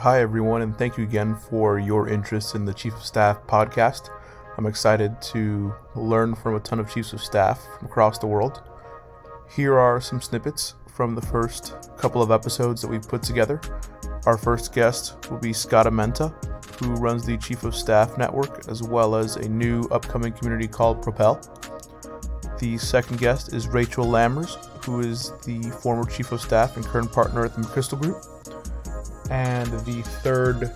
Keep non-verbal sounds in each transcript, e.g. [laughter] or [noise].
Hi, everyone, and thank you again for your interest in the Chief of Staff podcast. I'm excited to learn from a ton of chiefs of staff from across the world. Here are some snippets from the first couple of episodes that we've put together. Our first guest will be Scott Amenta, who runs the Chief of Staff Network, as well as a new upcoming community called Propel. The second guest is Rachel Lammers, who is the former Chief of Staff and current partner at the McChrystal Group. And the third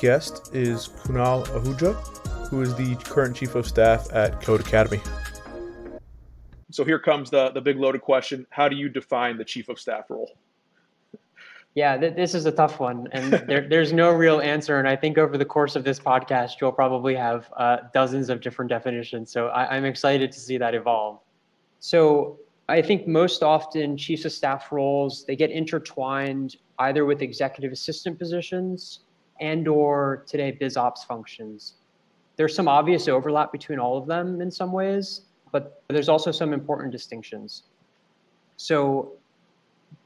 guest is Kunal Ahuja, who is the current Chief of Staff at Codecademy. So here comes the, the big loaded question How do you define the Chief of Staff role? Yeah, th- this is a tough one, and [laughs] there, there's no real answer. And I think over the course of this podcast, you'll probably have uh, dozens of different definitions. So I, I'm excited to see that evolve. So I think most often chiefs of staff roles they get intertwined either with executive assistant positions and or today biz ops functions. There's some obvious overlap between all of them in some ways, but there's also some important distinctions. So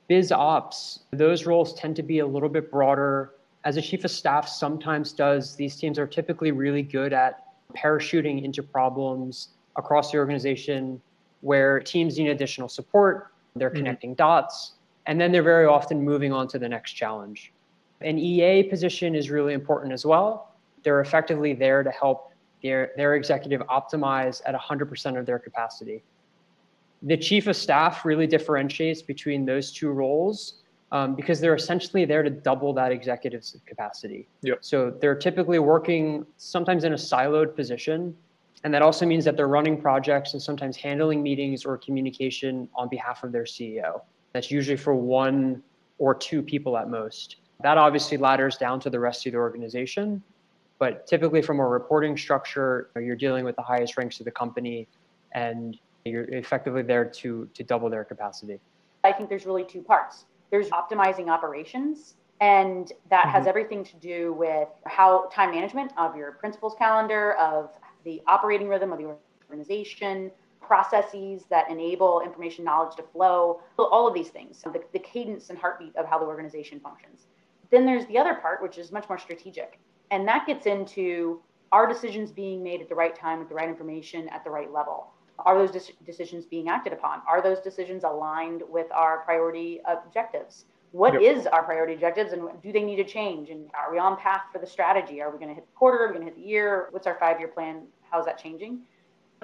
biz ops, those roles tend to be a little bit broader. As a chief of staff sometimes does, these teams are typically really good at parachuting into problems across the organization where teams need additional support, they're mm-hmm. connecting dots, and then they're very often moving on to the next challenge. An EA position is really important as well. They're effectively there to help their, their executive optimize at 100% of their capacity. The chief of staff really differentiates between those two roles um, because they're essentially there to double that executive's capacity. Yep. So they're typically working sometimes in a siloed position and that also means that they're running projects and sometimes handling meetings or communication on behalf of their CEO. That's usually for one or two people at most. That obviously ladders down to the rest of the organization. But typically, from a reporting structure, you're dealing with the highest ranks of the company and you're effectively there to, to double their capacity. I think there's really two parts there's optimizing operations and that mm-hmm. has everything to do with how time management of your principals calendar of the operating rhythm of the organization, processes that enable information knowledge to flow, all of these things, the, the cadence and heartbeat of how the organization functions. Then there's the other part, which is much more strategic. And that gets into are decisions being made at the right time with the right information at the right level? Are those de- decisions being acted upon? Are those decisions aligned with our priority objectives? What yep. is our priority objectives and do they need to change? And are we on path for the strategy? Are we going to hit the quarter? Are we going to hit the year? What's our five year plan? How's that changing?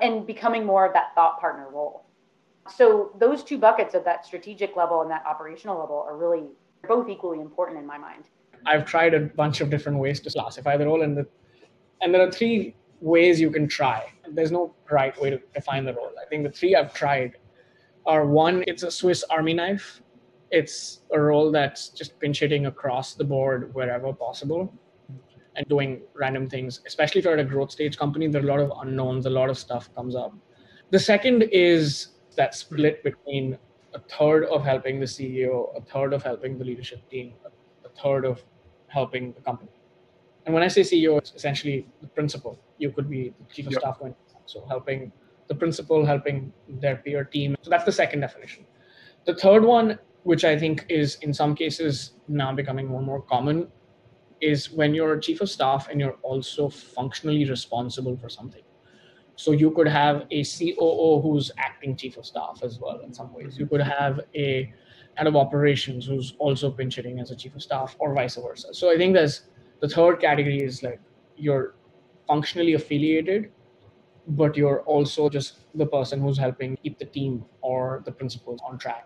And becoming more of that thought partner role. So those two buckets of that strategic level and that operational level are really both equally important in my mind. I've tried a bunch of different ways to classify the role and the and there are three ways you can try. There's no right way to define the role. I think the three I've tried are one, it's a Swiss army knife it's a role that's just pinch hitting across the board wherever possible and doing random things, especially if you're at a growth stage company, there are a lot of unknowns, a lot of stuff comes up. The second is that split between a third of helping the CEO, a third of helping the leadership team, a third of helping the company. And when I say CEO, it's essentially the principal. You could be the chief of yep. staff, so helping the principal, helping their peer team. So that's the second definition. The third one which I think is in some cases now becoming more and more common, is when you're a chief of staff and you're also functionally responsible for something. So you could have a COO who's acting chief of staff as well in some ways. You could have a head of operations who's also pinch hitting as a chief of staff or vice versa. So I think there's the third category is like you're functionally affiliated, but you're also just the person who's helping keep the team or the principals on track